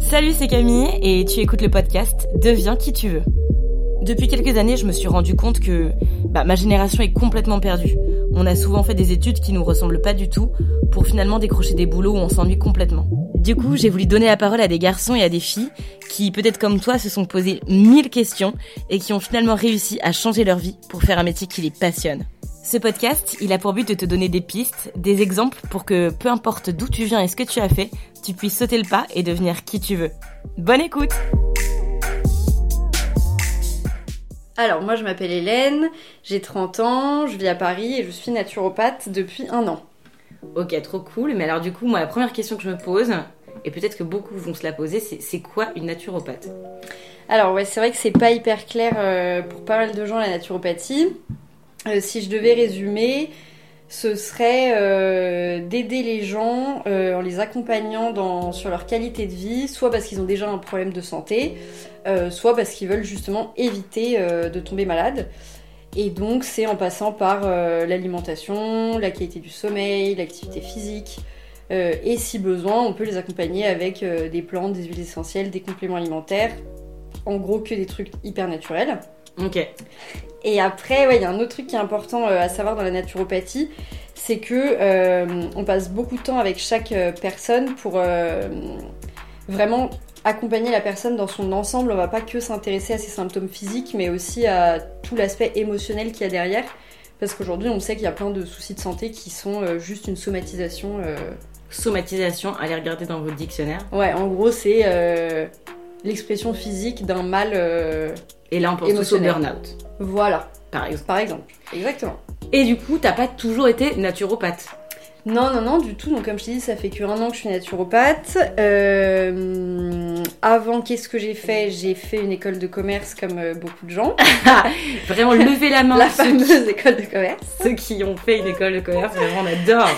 Salut, c'est Camille et tu écoutes le podcast Deviens qui tu veux. Depuis quelques années, je me suis rendu compte que bah, ma génération est complètement perdue. On a souvent fait des études qui nous ressemblent pas du tout pour finalement décrocher des boulots où on s'ennuie complètement. Du coup, j'ai voulu donner la parole à des garçons et à des filles qui, peut-être comme toi, se sont posés mille questions et qui ont finalement réussi à changer leur vie pour faire un métier qui les passionne. Ce podcast, il a pour but de te donner des pistes, des exemples pour que, peu importe d'où tu viens et ce que tu as fait, tu puisses sauter le pas et devenir qui tu veux. Bonne écoute Alors, moi je m'appelle Hélène, j'ai 30 ans, je vis à Paris et je suis naturopathe depuis un an. Ok, trop cool. Mais alors du coup, moi, la première question que je me pose, et peut-être que beaucoup vont se la poser, c'est c'est quoi une naturopathe? Alors ouais, c'est vrai que c'est pas hyper clair euh, pour pas mal de gens la naturopathie. Euh, si je devais résumer, ce serait euh, d'aider les gens euh, en les accompagnant sur leur qualité de vie, soit parce qu'ils ont déjà un problème de santé, soit parce qu'ils veulent justement éviter de tomber malade. Et donc c'est en passant par l'alimentation, la qualité du sommeil, l'activité physique. Et si besoin, on peut les accompagner avec des plantes, des huiles essentielles, des compléments alimentaires. En gros, que des trucs hyper naturels. Ok. Et après, ouais, il y a un autre truc qui est important euh, à savoir dans la naturopathie, c'est que euh, on passe beaucoup de temps avec chaque euh, personne pour euh, vraiment accompagner la personne dans son ensemble. On va pas que s'intéresser à ses symptômes physiques, mais aussi à tout l'aspect émotionnel qu'il y a derrière. Parce qu'aujourd'hui, on sait qu'il y a plein de soucis de santé qui sont euh, juste une somatisation. Somatisation, allez regarder dans votre dictionnaire. Ouais, en gros, c'est l'expression physique d'un mal. euh, Et là, on pense tous au burn-out, Voilà, par exemple. par exemple. Exactement. Et du coup, t'as pas toujours été naturopathe. Non, non, non, du tout. Donc, comme je t'ai dit, ça fait que un an que je suis naturopathe. Euh, avant, qu'est-ce que j'ai fait? J'ai fait une école de commerce comme euh, beaucoup de gens. Vraiment, levez la main. La fameuse école de commerce. ceux qui ont fait une école de commerce, vraiment, on adore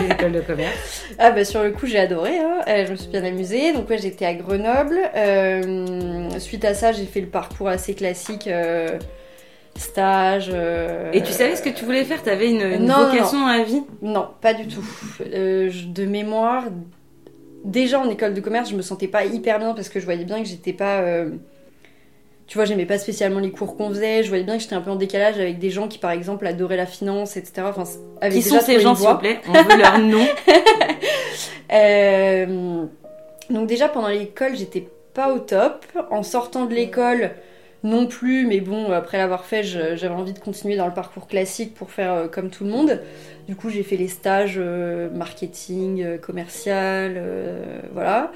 les écoles de commerce. Ah bah sur le coup, j'ai adoré. Hein. Euh, je me suis bien amusée. Donc ouais, j'étais à Grenoble. Euh, suite à ça, j'ai fait le parcours assez classique. Stage. euh, Et tu savais ce que tu voulais faire? T'avais une, une Non, non, vocation dans la vie? Non, pas du tout. Euh, je- de mémoire, déjà en école de commerce, je me sentais pas hyper bien parce que je voyais bien que j'étais pas. euh, Tu vois, j'aimais pas spécialement les cours qu'on faisait. Je voyais bien que j'étais un peu en décalage avec des gens qui, par exemple, adoraient la finance, etc. Enfin, avaient Qui déjà sont ces gens, s'il vous plaît? On veut leur nom. Donc déjà pendant l'école, j'étais pas au top. En sortant de l'école, non plus. Mais bon, après l'avoir fait, j'avais envie de continuer dans le parcours classique pour faire euh, comme tout le monde. Du coup, j'ai fait les stages euh, marketing, euh, commercial, euh, voilà.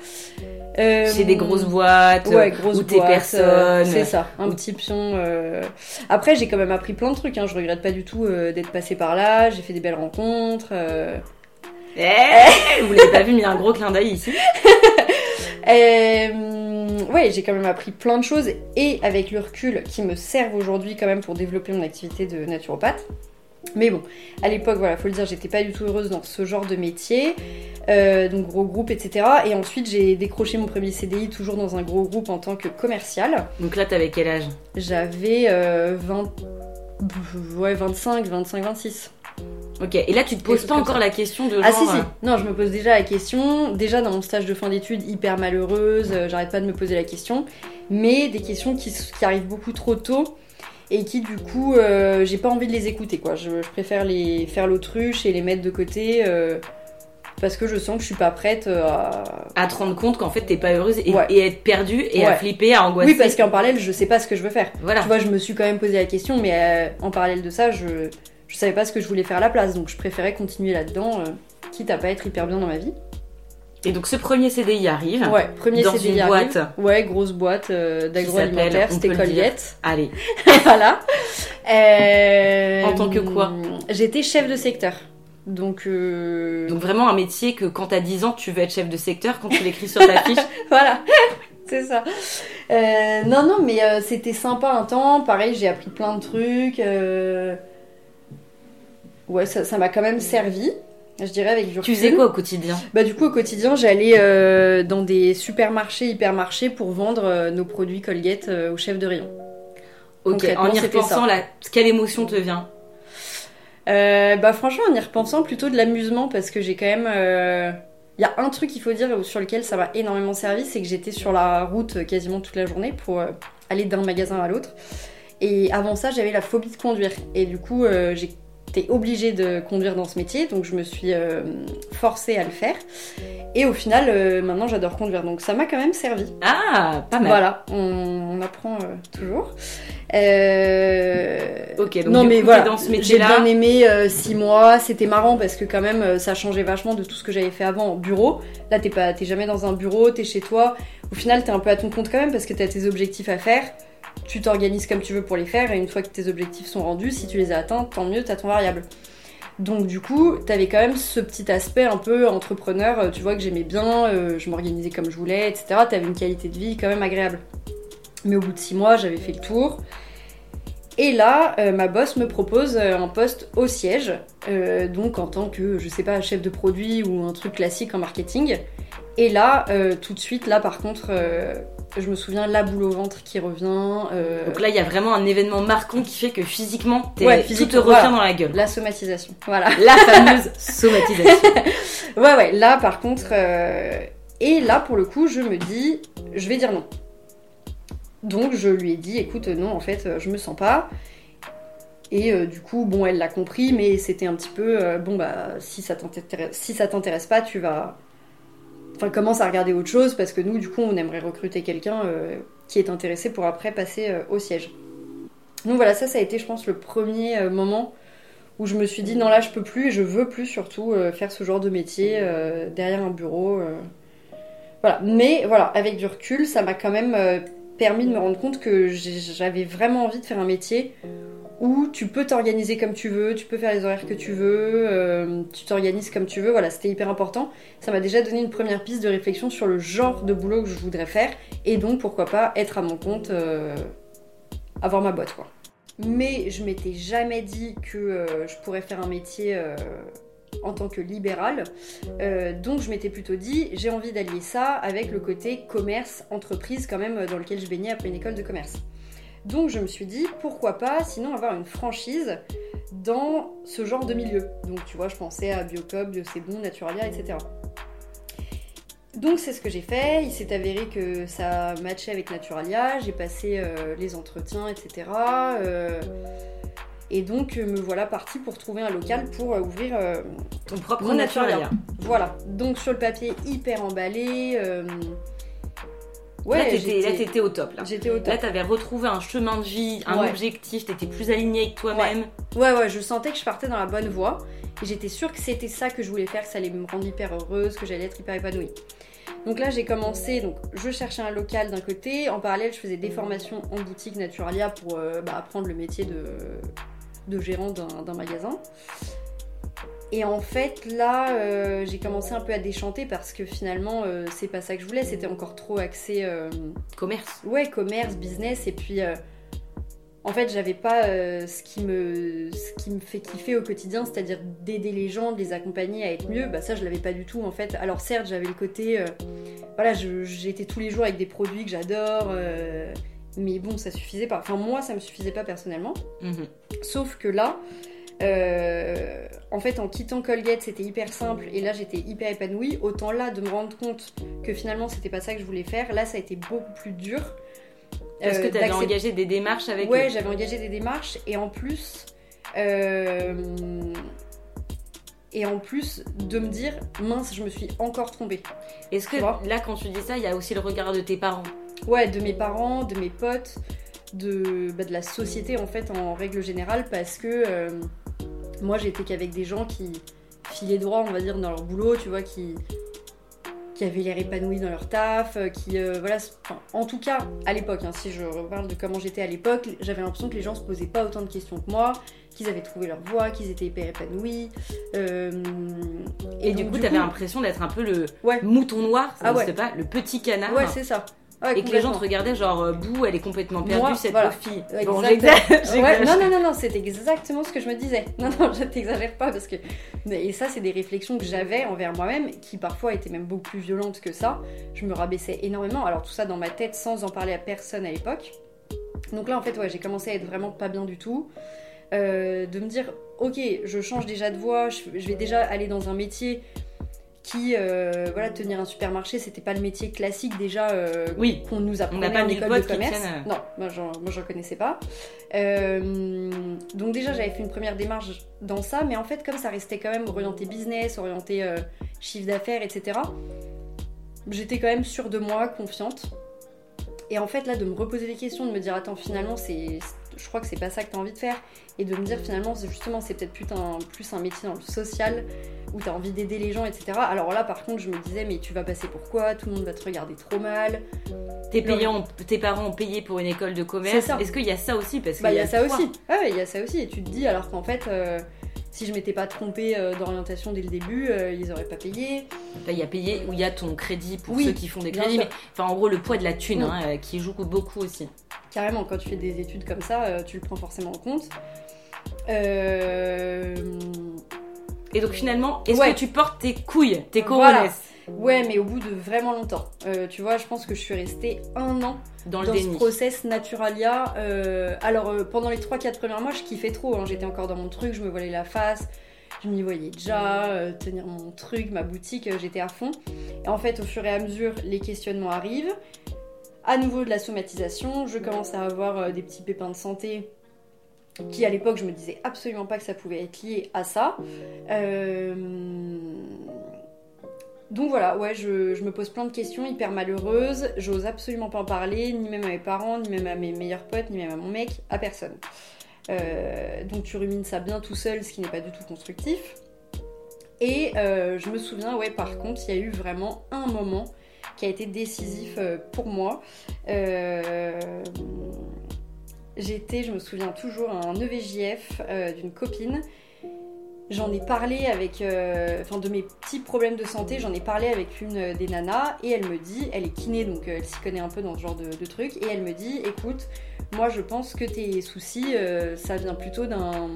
Euh, Chez des grosses boîtes, Ouais, grosses ou boîtes, personnes. c'est ça, un petit pion. euh. Après, j'ai quand même appris plein de trucs. Hein. Je regrette pas du tout d'être passée par là. J'ai fait des belles rencontres. Eh, vous l'avez pas vu, mais il y a un gros clin d'œil ici. ouais, j'ai quand même appris plein de choses et avec le recul qui me servent aujourd'hui quand même pour développer mon activité de naturopathe. Mais bon, à l'époque, voilà, faut le dire, j'étais pas du tout heureuse dans ce genre de métier, euh, donc gros groupe, etc. Et ensuite, j'ai décroché mon premier CDI toujours dans un gros groupe en tant que commercial. Donc là, t'avais quel âge? J'avais euh, 20, ouais, 25, 25, 26. Ok, et là, tu te poses pas encore ça. la question de genre... Ah si si, euh, non je me pose déjà la question, déjà dans mon stage de fin d'études hyper malheureuse, euh, j'arrête pas de me poser la question, mais des questions qui, arrivent beaucoup trop tôt et qui du coup euh, j'ai pas envie de les écouter quoi, je, je préfère les faire l'autruche et les mettre de côté euh, parce que je sens que je suis pas prête à... à te rendre compte qu'en fait, t'es pas heureuse et, Ouais. et être perdue et à flipper, à angoisser. Oui parce qu'en parallèle je sais pas ce que je veux faire. Voilà. Tu vois je me suis quand même posé la question mais en parallèle de ça je, je savais pas ce que je voulais faire à la place donc je préférais continuer là-dedans euh, quitte à pas être hyper bien dans ma vie. Et donc, ce premier CDI arrive. Ouais, premier Dans CDI une arrive. boîte. Ouais, grosse boîte euh, d'agroalimentaire, c'était. Colliette. Allez. voilà. Euh, En tant que quoi? J'étais chef de secteur. Donc, euh, Donc, vraiment un métier que quand t'as 10 ans, tu veux être chef de secteur, quand tu l'écris sur ta fiche. voilà, c'est ça. Euh, non, non, mais euh, c'était sympa un temps. Pareil, j'ai appris plein de trucs. Ouais, ça m'a quand même servi. Je dirais avec du tu recul. faisais quoi au quotidien? Bah du coup au quotidien j'allais euh, dans des supermarchés, hypermarchés pour vendre euh, nos produits Colgate euh, au chef de rayon. Ok, en y repensant, là, quelle émotion te vient? Euh, bah franchement en y repensant plutôt de l'amusement parce que j'ai quand même Il y a un truc qu'il faut dire sur lequel ça m'a énormément servi, c'est que j'étais sur la route quasiment toute la journée pour aller d'un magasin à l'autre. Et avant ça, j'avais la phobie de conduire. Et du coup, euh, j'étais obligée de conduire dans ce métier, donc je me suis euh, forcée à le faire. Et au final, euh, maintenant, j'adore conduire. Donc ça m'a quand même servi. Ah, pas mal. Voilà, on, on apprend euh, toujours. Euh, Ok, donc non du mais coup, voilà, t'es dans ce j'ai bien aimé euh, six mois. C'était marrant parce que quand même, ça changeait vachement de tout ce que j'avais fait avant en bureau. Là, t'es pas, t'es jamais dans un bureau, t'es chez toi. Au final, t'es un peu à ton compte quand même parce que t'as tes objectifs à faire. Tu t'organises comme tu veux pour les faire et une fois que tes objectifs sont rendus, si tu les as atteints, tant mieux, t'as ton variable. Donc du coup, t'avais quand même ce petit aspect un peu entrepreneur, euh, tu vois que j'aimais bien, euh, je m'organisais comme je voulais, etc. T'avais une qualité de vie quand même agréable. Mais au bout de six mois, j'avais fait le tour. Et là, euh, ma boss me propose un poste au siège, donc en tant que, je sais pas, chef de produit ou un truc classique en marketing. Et là, tout de suite, là par contre, je me souviens, la boule au ventre qui revient. euh, Donc là, il y a vraiment un événement marquant qui fait que physiquement, t'es- Ouais, tout te revient voilà. dans la gueule. la somatisation. Voilà. La fameuse somatisation. Ouais, ouais, là par contre. euh, Et là pour le coup, je me dis, je vais dire non. Donc je lui ai dit, écoute, non, en fait, je me sens pas. Et euh, du coup, bon, elle l'a compris, mais c'était un petit peu, bon, bah, si ça t'intéresse, si ça t'intéresse pas, tu vas. Enfin, commence à regarder autre chose, parce que nous, du coup, on aimerait recruter quelqu'un euh, qui est intéressé pour après passer euh, au siège. Donc voilà, ça, ça a été, je pense, le premier euh, moment où je me suis dit non là je peux plus et je veux plus surtout faire ce genre de métier derrière un bureau voilà mais voilà avec du recul ça m'a quand même permis de me rendre compte que j'avais vraiment envie de faire un métier où tu peux t'organiser comme tu veux tu peux faire les horaires que tu veux euh, tu t'organises comme tu veux voilà c'était hyper important ça m'a déjà donné une première piste de réflexion sur le genre de boulot que je voudrais faire et donc pourquoi pas être à mon compte euh, avoir ma boîte quoi mais je m'étais jamais dit que euh, je pourrais faire un métier en tant que libéral. Donc je m'étais plutôt dit, j'ai envie d'allier ça avec le côté commerce, entreprise quand même dans lequel je baignais après une école de commerce. Donc je me suis dit, pourquoi pas sinon avoir une franchise dans ce genre de milieu. Donc tu vois, je pensais à Biocop, Biocébon, Naturalia, etc. Donc c'est ce que j'ai fait, il s'est avéré que ça matchait avec Naturalia, j'ai passé euh, les entretiens, etc. euh, et donc euh, me voilà partie pour trouver un local pour euh, ouvrir... Ton propre. Naturalia. voilà, donc sur le papier hyper emballé. Euh, là, t'étais j'étais- là, t'étais au top. Là, J'étais au top. là t'avais retrouvé un chemin de vie, un Ouais. objectif, t'étais plus aligné avec toi-même. Ouais, ouais, je sentais que je partais dans la bonne voie. Et j'étais sûre que c'était ça que je voulais faire, que ça allait me rendre hyper heureuse, que j'allais être hyper épanouie. Donc là, j'ai commencé, donc je cherchais un local d'un côté. En parallèle, je faisais des formations en boutique Naturalia pour euh, bah, apprendre le métier de, de gérant d'un d'un magasin. Et en fait, là, euh, j'ai commencé un peu à déchanter parce que finalement, euh, c'est pas ça que je voulais. C'était encore trop axé. euh, Commerce. ouais, commerce, business, et puis euh, en fait, j'avais pas ce, qui me, ce qui me fait kiffer au quotidien, c'est-à-dire d'aider les gens, de les accompagner à être mieux. Bah, ça, je l'avais pas du tout en fait. Alors, certes, j'avais le côté. voilà, j'étais tous les jours avec des produits que j'adore, mais bon, ça suffisait pas. Enfin, moi, ça me suffisait pas personnellement. Mhm. Sauf que là, euh, en fait, en quittant Colgate, c'était hyper simple et là, j'étais hyper épanouie. Autant là, de me rendre compte que finalement, c'était pas ça que je voulais faire. Là, ça a été beaucoup plus dur. Parce que euh, t'avais d'accepter- engagé des démarches avec Ouais, j'avais engagé des démarches et en plus. euh, Et en plus de me dire, mince, je me suis encore trompée. Est-ce que Tu là, quand tu dis ça, il y a aussi le regard de tes parents? Ouais, de mes parents, de mes potes, de, bah, de la société en fait en règle générale parce que euh, moi j'étais qu'avec des gens qui filaient droit, on va dire, dans leur boulot, tu vois, qui, qui avaient l'air épanouis dans leur taf, euh, qui, euh, voilà, enfin, en tout cas, à l'époque, hein, si je reparle de comment j'étais à l'époque, j'avais l'impression que les gens se posaient pas autant de questions que moi, qu'ils avaient trouvé leur voie, qu'ils étaient hyper épanouis. euh, Et, du donc, coup, t'avais l'impression d'être un peu le Ouais. mouton noir, ça Ah ouais. pas, le petit canard. Ouais, c'est ça. Et que les gens te regardaient genre, euh, bouh, elle est complètement perdue, Moi, cette voilà. fille. Bon. Ouais, non, non, non, non, c'est exactement ce que je me disais. Non, non, je t'exagère pas parce que. Et ça, c'est des réflexions que j'avais envers moi-même qui parfois étaient même beaucoup plus violentes que ça. Je me rabaissais énormément. Alors, tout ça dans ma tête sans en parler à personne à l'époque. Donc là, en fait, ouais, j'ai commencé à être vraiment pas bien du tout. Euh, de me dire, ok, je change déjà de voie, je, je vais déjà aller dans un métier qui, euh, voilà, tenir un supermarché, c'était pas le métier classique déjà euh, Oui. qu'on nous On n'a apprenait pas en école de commerce. tiennent, euh. Non, moi j'en, connaissais pas. Euh, donc déjà j'avais fait une première démarche dans ça, mais en fait comme ça restait quand même orienté business, orienté chiffre d'affaires, etc. J'étais quand même sûre de moi, confiante. Et en fait là de me reposer des questions, de me dire attends finalement c'est, je crois que c'est pas ça que t'as envie de faire, et de me dire finalement c'est justement c'est peut-être plus un, plus un métier dans le social où t'as envie d'aider les gens, etc. Alors là par contre je me disais mais tu vas passer pour quoi? Tout le monde va te regarder trop mal. Tes, payants, tes parents ont payé pour une école de commerce. Est-ce qu'il y a ça aussi? Parce Bah, qu'il il y a ça aussi. Ah ouais, il y a ça aussi. Et tu te dis, alors qu'en fait, euh, si je m'étais pas trompée euh, d'orientation dès le début, euh, ils auraient pas payé. Là, il y a payé ou il y a ton crédit pour Oui, ceux qui font des crédits. Mais enfin, en gros, le poids de la thune hein, qui joue beaucoup aussi. Carrément, quand tu fais des études comme ça, tu le prends forcément en compte. Euh... Et donc finalement, est-ce Ouais. que tu portes tes couilles, tes Voilà. coronets Ouais, mais au bout de vraiment longtemps. Euh, tu vois, je pense que je suis restée un an dans le dans ce process Naturalia. Euh, alors, euh, pendant les 3-4 premiers mois, je kiffais trop. hein. J'étais encore dans mon truc, je me voilais la face. Je m'y voyais déjà, euh, tenir mon truc, ma boutique, euh, j'étais à fond. Et en fait, au fur et à mesure, les questionnements arrivent. À nouveau de la somatisation, je commence à avoir euh, des petits pépins de santé qui, à l'époque, je me disais absolument pas que ça pouvait être lié à ça. Euh, donc voilà, ouais, je, me pose plein de questions hyper malheureuses. J'ose absolument pas en parler, ni même à mes parents, ni même à mes meilleurs potes, ni même à mon mec, à personne. Euh, donc tu rumines ça bien tout seul, ce qui n'est pas du tout constructif. Et euh, je me souviens, ouais, par contre, il y a eu vraiment un moment qui a été décisif pour moi. Euh, J'étais, je me souviens toujours, à un EVJF euh, d'une copine. J'en ai parlé avec, euh, enfin de mes petits problèmes de santé, j'en ai parlé avec une des nanas et elle me dit, elle est kiné donc euh, elle s'y connaît un peu dans ce genre de, truc, et elle me dit, écoute, moi je pense que tes soucis, ça vient plutôt d'un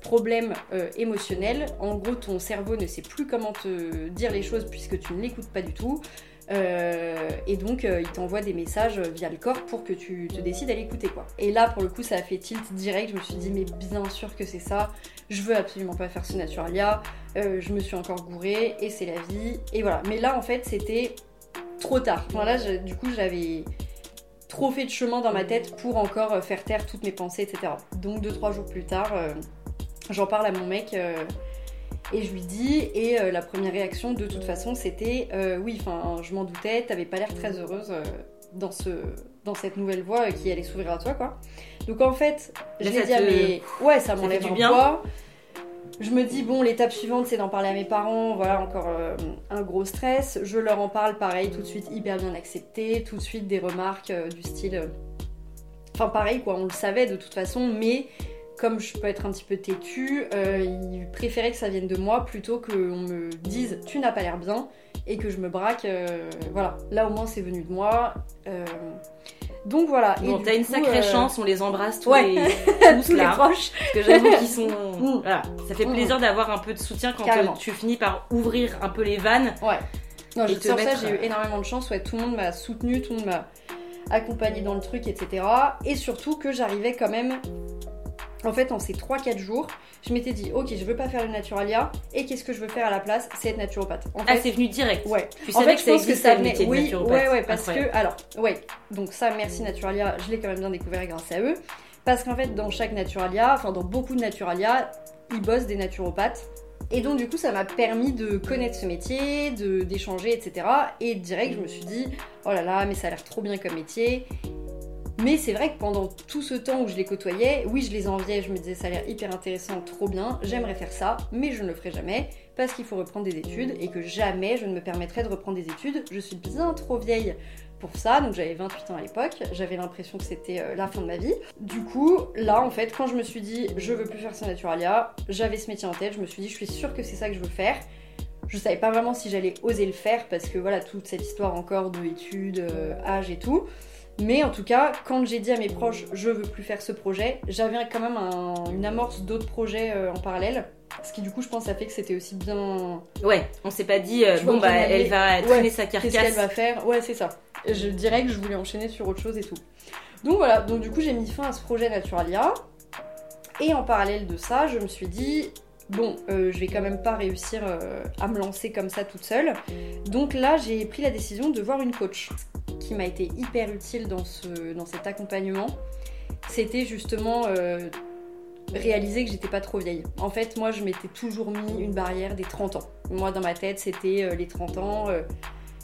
problème émotionnel. En gros, ton cerveau ne sait plus comment te dire les choses puisque tu ne l'écoutes pas du tout. Euh, et donc, euh, il t'envoie des messages via le corps pour que tu te décides à l'écouter, quoi. Et là, pour le coup, ça a fait tilt direct. Je me suis dit, mais bien sûr que c'est ça. Je veux absolument pas faire ce Naturalia. Euh, je me suis encore gourée et c'est la vie. Et voilà. Mais là, en fait, c'était trop tard. Enfin, là, je- du coup, j'avais trop fait de chemin dans ma tête pour encore faire taire toutes mes pensées, etc. Donc, deux, trois jours plus tard, j'en parle à mon mec. Et je lui dis, et euh, la première réaction de toute façon c'était euh, oui, enfin je m'en doutais, t'avais pas l'air très heureuse euh, dans, ce, dans cette nouvelle voie qui allait s'ouvrir à toi quoi. Donc en fait, je l'ai dit à mes. Ouais, ça m'enlève du un bien. poids. Je me dis, bon, l'étape suivante c'est d'en parler à mes parents, voilà encore un gros stress. Je leur en parle pareil, tout de suite hyper bien accepté, tout de suite des remarques du style. Enfin pareil quoi, on le savait de toute façon, mais comme je peux être un petit peu têtue, euh, ils préféraient que ça vienne de moi plutôt qu'on me dise tu n'as pas l'air bien et que je me braque. euh, voilà, là au moins c'est venu de moi. Euh, donc voilà. Bon, t'as une coup, sacrée euh, chance, on les embrasse tous ouais. les, tous, tous les proches. Parce que j'avoue qu'ils sont. Mm. Voilà, ça fait Mm. plaisir d'avoir un peu de soutien quand tu finis par ouvrir un peu les vannes. Ouais. Non, je- te sur mettre, ça, j'ai eu énormément de chance. Ouais, tout le monde m'a soutenu, tout le monde m'a accompagné dans le truc, etc. Et surtout que j'arrivais quand même. En fait, en ces 3-4 jours, je m'étais dit, ok, je veux pas faire le Naturalia, et qu'est-ce que je veux faire à la place? C'est être naturopathe. En Ah, fait, c'est venu direct. ouais. Tu En savais fait, que je pense que ça venait. Oui, ouais, ouais, parce Incroyable. que, alors, ouais. Donc ça, merci Naturalia, je l'ai quand même bien découvert grâce à eux. Parce qu'en fait, dans chaque Naturalia, enfin dans beaucoup de Naturalia, ils bossent des naturopathes. Et donc du coup, ça m'a permis de connaître ce métier, d'échanger, etc. Et direct, je me suis dit, oh là là, mais ça a l'air trop bien comme métier. Mais c'est vrai que pendant tout ce temps où je les côtoyais, oui, je les enviais, je me disais ça a l'air hyper intéressant, trop bien, j'aimerais faire ça, mais je ne le ferai jamais parce qu'il faut reprendre des études et que jamais je ne me permettrai de reprendre des études. Je suis bien trop vieille pour ça, donc j'avais 28 ans à l'époque, j'avais l'impression que c'était euh, la fin de ma vie. Du coup, là en fait, quand je me suis dit je veux plus faire ce Naturalia, j'avais ce métier en tête, je me suis dit je suis sûre que c'est ça que je veux faire. Je savais pas vraiment si j'allais oser le faire parce que voilà, toute cette histoire encore de études, euh, âge et tout. Mais en tout cas, quand j'ai dit à mes proches je veux plus faire ce projet, j'avais quand même un- une amorce d'autres projets euh, en parallèle. Ce qui du coup je pense a fait que c'était aussi bien Ouais, on s'est pas dit, euh, bon bah aller. elle va Ouais, traîner sa qu'est-ce qu'elle carcasse. va faire? Ouais, c'est ça. Je dirais que je voulais enchaîner sur autre chose et tout. Donc voilà, donc du coup j'ai mis fin à ce projet Naturalia. Et en parallèle de ça, je me suis dit, bon, euh, je vais quand même pas réussir euh, à me lancer comme ça toute seule. Donc là, j'ai pris la décision de voir une coach qui m'a été hyper utile dans, ce, dans cet accompagnement. C'était justement euh, réaliser que j'étais pas trop vieille. En fait, moi, je m'étais toujours mis une barrière des 30 ans. Moi, dans ma tête, c'était les 30 ans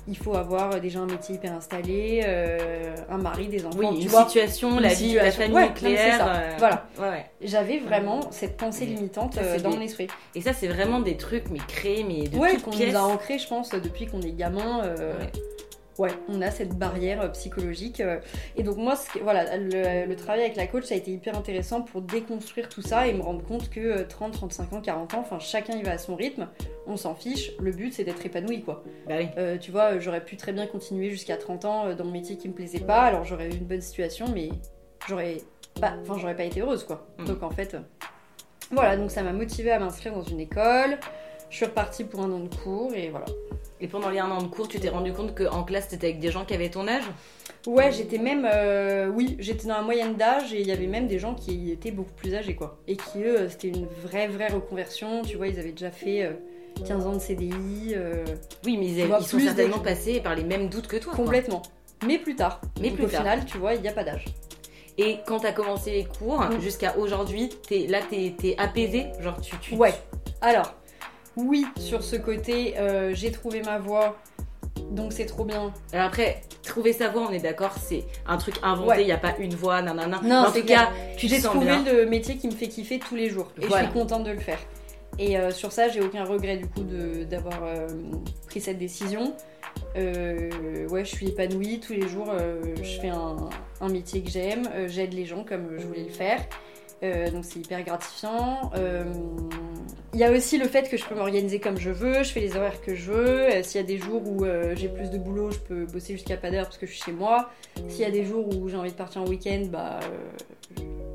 il faut avoir déjà un métier hyper installé, euh, un mari, des enfants. Oui, une situation, la vie, la famille ouais, nucléaire. Euh, voilà. J'avais vraiment cette pensée limitante euh, dans mon esprit. Et ça, c'est vraiment des trucs, mais créés, mais de ouais, qu'on nous a ancrés, je pense, depuis qu'on est gamin ouais, on a cette barrière euh, psychologique. Euh. Et donc moi, voilà, le, travail avec la coach, ça a été hyper intéressant pour déconstruire tout ça et me rendre compte que 30, 35 ans, 40 ans, enfin chacun y va à son rythme, on s'en fiche. Le but, c'est d'être épanoui, quoi. Bah oui. Euh, tu vois, j'aurais pu très bien continuer jusqu'à 30 ans dans mon métier qui me plaisait pas, alors j'aurais eu une bonne situation, mais j'aurais pas, enfin j'aurais pas été heureuse, quoi. Mm. Donc en fait, voilà, donc ça m'a motivée à m'inscrire dans une école. Je suis repartie pour un an de cours et voilà. Et pendant les un an de cours, tu t'es rendu compte qu'en classe, t'étais avec des gens qui avaient ton âge? Ouais, j'étais même. Euh, oui, j'étais dans la moyenne d'âge et il y avait même des gens qui étaient beaucoup plus âgés, quoi. Et qui, eux, c'était une vraie, vraie reconversion. Tu vois, ils avaient déjà fait 15 euh, ans de CDI. Euh, oui, mais ils, sont certainement passés par les mêmes doutes que toi. Complètement. Mais plus tard. Mais plus au final, tu vois, il n'y a pas d'âge. Et quand t'as commencé les cours, mm. jusqu'à aujourd'hui, là, t'es es apaisé? Genre, tu, tu. Ouais. Alors, oui, sur ce côté, euh, j'ai trouvé ma voie. Donc c'est trop bien. Alors après, trouver sa voie, on est d'accord, c'est un truc inventé, il n'y a pas une voie, nanana. Non, en tout cas, tu J'ai trouvé le métier qui me fait kiffer tous les jours. Et je suis contente de le faire. Et euh, sur ça, j'ai aucun regret du coup d'avoir euh, pris cette décision. ouais, je suis épanouie tous les jours. je fais un, un métier que j'aime. J'aide les gens comme je voulais le faire. Donc c'est hyper gratifiant. Euh, il y a aussi le fait que je peux m'organiser comme je veux, je fais les horaires que je veux. Euh, s'il y a des jours où j'ai plus de boulot, je peux bosser jusqu'à pas d'heure parce que je suis chez moi. S'il y a des jours où j'ai envie de partir en week-end, bah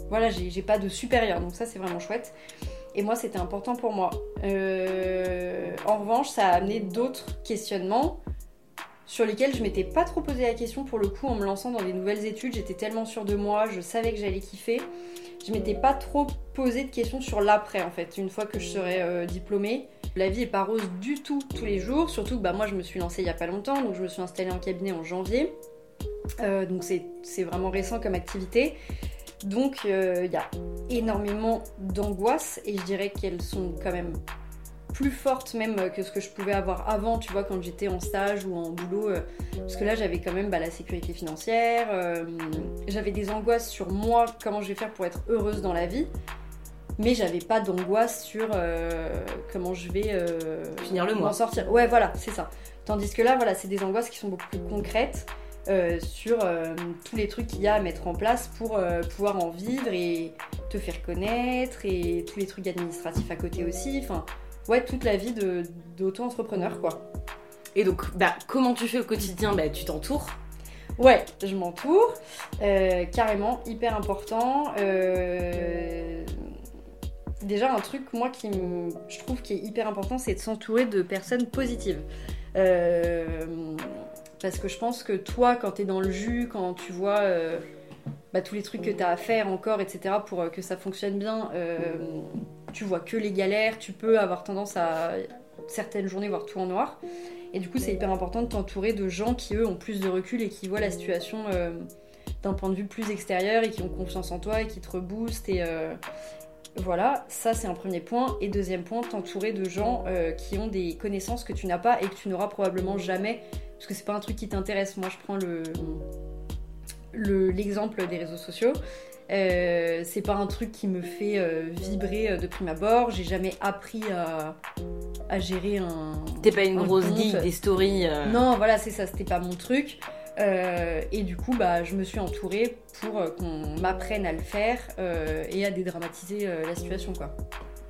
voilà, j'ai pas de supérieur. Donc ça c'est vraiment chouette. Et moi c'était important pour moi. en revanche, ça a amené d'autres questionnements sur lesquels je m'étais pas trop posé la question pour le coup en me lançant dans des nouvelles études. J'étais tellement sûre de moi, je savais que j'allais kiffer je m'étais pas trop posé de questions sur l'après en fait, une fois que je serais euh, diplômée. La vie est pas rose du tout tous les jours, surtout que bah, moi je me suis lancée il y a pas longtemps, donc je me suis installée en cabinet en janvier. Euh, donc c'est vraiment récent comme activité. Donc euh, il y a énormément d'angoisse et je dirais qu'elles sont quand même plus forte même que ce que je pouvais avoir avant, tu vois, quand j'étais en stage ou en boulot. Euh, parce que là, j'avais quand même bah, la sécurité financière, j'avais des angoisses sur moi, comment je vais faire pour être heureuse dans la vie. Mais j'avais pas d'angoisse sur euh, comment je vais finir le mois. sortir. Ouais, voilà, c'est ça. Tandis que là, voilà, c'est des angoisses qui sont beaucoup plus concrètes. sur tous les trucs qu'il y a à mettre en place pour pouvoir en vivre et te faire connaître et tous les trucs administratifs à côté aussi. Enfin, ouais, toute la vie d'auto-entrepreneur, quoi. Et donc, bah, comment tu fais au quotidien? Bah, tu t'entoures Ouais, je m'entoure, euh, carrément, hyper important. Euh, déjà, un truc, moi, qui je trouve qui est hyper important, c'est de s'entourer de personnes positives. Euh, parce que je pense que toi, quand t'es dans le jus, quand tu vois bah, tous les trucs que t'as à faire encore, etc., pour que ça fonctionne bien, tu vois que les galères, tu peux avoir tendance à certaines journées voir tout en noir. Et du coup, c'est hyper important de t'entourer de gens qui, eux, ont plus de recul et qui voient la situation euh, d'un point de vue plus extérieur et qui ont confiance en toi et qui te reboostent. Euh, voilà, ça, c'est un premier point. Et deuxième point, t'entourer de gens euh, qui ont des connaissances que tu n'as pas et que tu n'auras probablement jamais. Parce que c'est pas un truc qui t'intéresse. Moi, je prends le l'exemple des réseaux sociaux. Euh, c'est pas un truc qui me fait euh, vibrer euh, de prime abord. J'ai jamais appris à, gérer un. T'es pas une grosse geek des stories. Non, voilà, c'est ça, c'était pas mon truc. Et du coup, bah, je me suis entourée pour qu'on m'apprenne à le faire et à dédramatiser la situation, quoi.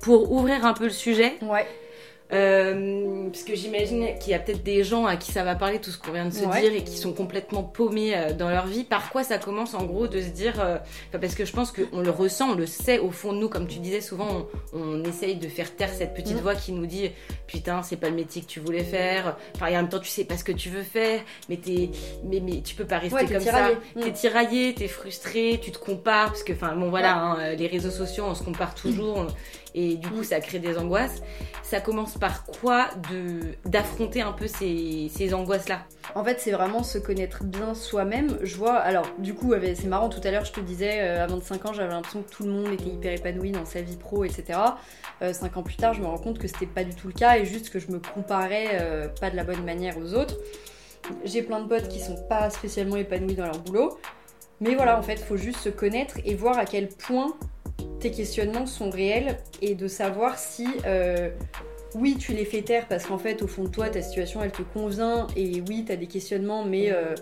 Pour ouvrir un peu le sujet. Ouais. Euh, parce que j'imagine qu'il y a peut-être des gens à qui ça va parler tout ce qu'on vient de se dire et qui sont complètement paumés euh, dans leur vie. Par quoi ça commence en gros de se dire, euh, parce que je pense qu'on le ressent, on le sait au fond de nous, comme tu disais souvent, on, essaye de faire taire cette petite mm. voix qui nous dit putain c'est pas le métier que tu voulais faire. Enfin et en même temps tu sais pas ce que tu veux faire, mais t'es, mais, mais tu peux pas rester comme ça. Mm. T'es tiraillé, t'es frustré, tu te compares parce que enfin bon voilà, hein, les réseaux sociaux on se compare toujours et du coup ça crée des angoisses. Ça commence par quoi d'affronter un peu ces, ces angoisses-là? En fait, c'est vraiment se connaître bien soi-même. Je vois, alors du coup, c'est marrant, tout à l'heure je te disais, euh, à 25 ans, j'avais l'impression que tout le monde était hyper épanoui dans sa vie pro, etc. Euh, cinq ans plus tard, je me rends compte que c'était pas du tout le cas et juste que je me comparais euh, pas de la bonne manière aux autres. J'ai plein de potes qui sont pas spécialement épanouis dans leur boulot. Mais voilà, en fait, faut juste se connaître et voir à quel point tes questionnements sont réels et de savoir si euh, oui tu les fais taire parce qu'en fait au fond de toi ta situation elle te convient et oui tu as des questionnements mais euh,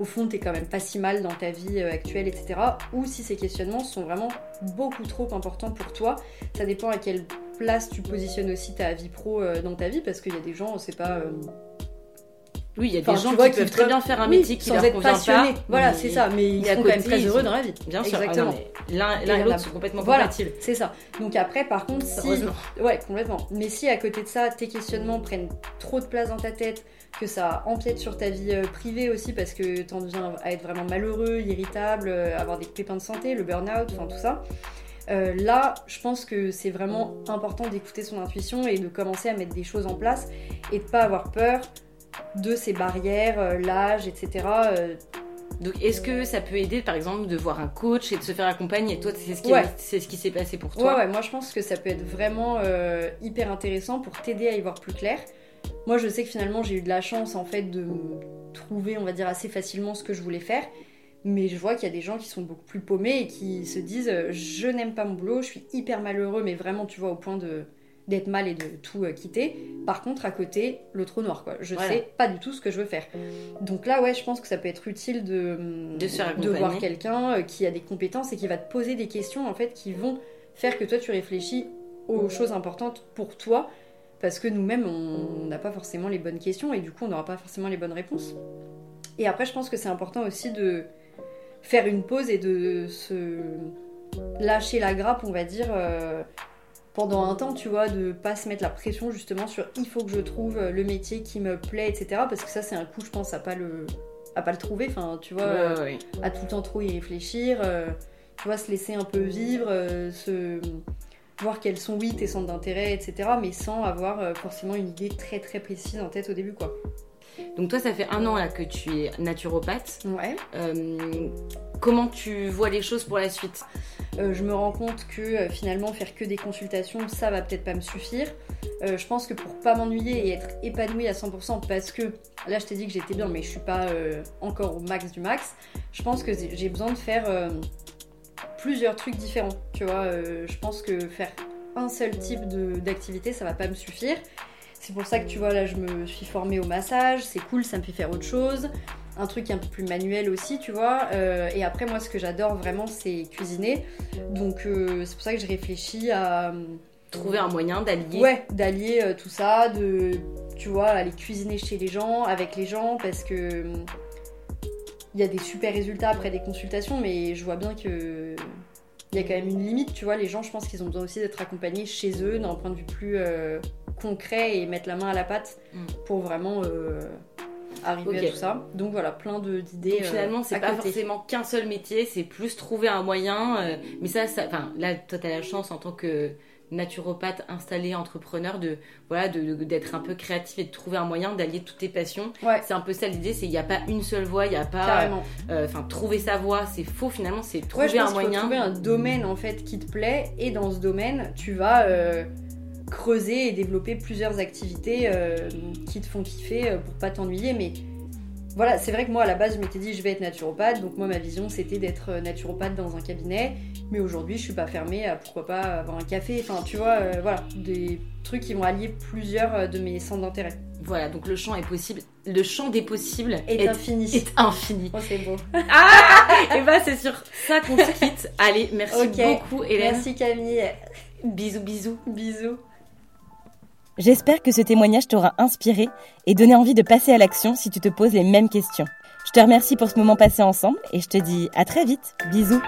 au fond t'es quand même pas si mal dans ta vie euh, actuelle etc ou si ces questionnements sont vraiment beaucoup trop importants pour toi. Ça dépend à quelle place tu positionnes aussi ta vie pro dans ta vie parce qu'il y a des gens c'est pas oui, il y a des gens qui, peuvent très bien faire un métier qui sans leur être passionnés. pas. Voilà, c'est ça. Mais ils sont quand même très heureux dans la vie. Bien sûr, Exactement. Ah L'un et l'autre sont complètement Voilà, compatibles. c'est ça. Donc après, par contre, si... Ouais, complètement. Mais si à côté de ça, tes questionnements prennent trop de place dans ta tête, que ça empiète sur ta vie euh, privée aussi parce que t'en deviens à être vraiment malheureux, irritable, euh, avoir des pépins de santé, le burn-out, enfin tout ça. Euh, là, je pense que c'est vraiment important d'écouter son intuition et de commencer à mettre des choses en place et de pas avoir peur de ces barrières, euh, l'âge, etc. euh, Donc, est-ce que ça peut aider, par exemple, de voir un coach et de se faire accompagner? Et toi, c'est ce qui, Ouais. c'est ce qui s'est passé pour toi? ouais, moi je pense que ça peut être vraiment euh, hyper intéressant pour t'aider à y voir plus clair. Moi je sais que finalement j'ai eu de la chance en fait de trouver, on va dire, assez facilement ce que je voulais faire. Mais je vois qu'il y a des gens qui sont beaucoup plus paumés et qui se disent je n'aime pas mon boulot, je suis hyper malheureux, mais vraiment tu vois au point de d'être mal et de tout euh, quitter. Par contre à côté le trou noir quoi. Je Voilà. sais pas du tout ce que je veux faire. Donc là ouais je pense que ça peut être utile de De se faire de voir quelqu'un euh, qui a des compétences et qui va te poser des questions en fait qui vont faire que toi tu réfléchis aux choses importantes pour toi parce que nous-mêmes on n'a pas forcément les bonnes questions et du coup on n'aura pas forcément les bonnes réponses. Et après je pense que c'est important aussi de faire une pause et de se lâcher la grappe on va dire euh, pendant un temps tu vois de pas se mettre la pression justement sur il faut que je trouve le métier qui me plaît etc parce que ça c'est un coup je pense à pas le à pas le trouver enfin tu vois Ouais, euh, ouais, ouais. à tout le temps trop y réfléchir, euh, tu vois, se laisser un peu vivre, euh, se voir quels sont oui tes centres d'intérêt, etc. Mais sans avoir euh, forcément une idée très très précise en tête au début, quoi. Donc toi, ça fait un an là que tu es naturopathe. Ouais. Euh, comment tu vois les choses pour la suite? Euh, je me rends compte que euh, finalement faire que des consultations, ça va peut-être pas me suffire. Euh, je pense que pour pas m'ennuyer et être épanouie à 100%, parce que là je t'ai dit que j'étais bien, mais je suis pas encore au max du max. Je pense que j'ai besoin de faire plusieurs trucs différents. Tu vois, je pense que faire un seul type d'activité, ça va pas me suffire. C'est pour ça que tu vois, là, je me suis formée au massage, c'est cool, ça me fait faire autre chose. Un truc un peu plus manuel aussi, tu vois. Euh, et après, moi, ce que j'adore vraiment, c'est cuisiner. Donc, euh, c'est pour ça que je réfléchis à. Trouver un moyen d'allier. Ouais, d'allier euh, tout ça, de. Tu vois, aller cuisiner chez les gens, avec les gens, parce que. hum, Il y a des super résultats après des consultations, mais je vois bien que. Il y a quand même une limite, tu vois. Les gens, je pense qu'ils ont besoin aussi d'être accompagnés chez eux, d'un point de vue plus euh, concret et mettre la main à la pâte Mm. pour vraiment euh, arriver Ok. à tout ça. Donc voilà, plein de- d'idées. Donc euh, finalement, c'est pas côté. forcément qu'un seul métier, c'est plus trouver un moyen. euh, mais ça, ça, là, toi, t'as la chance en tant que naturopathe installé, entrepreneur, de voilà, de- de- d'être un peu créatif et de trouver un moyen d'allier toutes tes passions. Ouais. C'est un peu ça l'idée, c'est il n'y a pas une seule voie, il n'y a pas, Carrément. euh, enfin, trouver sa voie, c'est faux finalement, c'est Ouais, trouver je pense un qu'il faut moyen. trouver un domaine en fait qui te plaît et dans ce domaine tu vas euh, creuser et développer plusieurs activités euh, qui te font kiffer euh, pour pas t'ennuyer mais voilà c'est vrai que moi à la base je m'étais dit je vais être naturopathe donc moi ma vision c'était d'être euh, naturopathe dans un cabinet mais aujourd'hui je suis pas fermée à pourquoi pas avoir un café enfin tu vois euh, voilà des trucs qui vont allier plusieurs de mes centres d'intérêt Voilà, donc le champ est possible, le champ des possibles est, infini est infini. oh c'est beau Ah Et bah c'est sur ça qu'on se quitte. Allez, merci beaucoup Hélène. merci Camille Bisous, bisous. bisous J'espère que ce témoignage t'aura inspiré et donné envie de passer à l'action si tu te poses les mêmes questions. Je te remercie pour ce moment passé ensemble et je te dis à très vite. Bisous.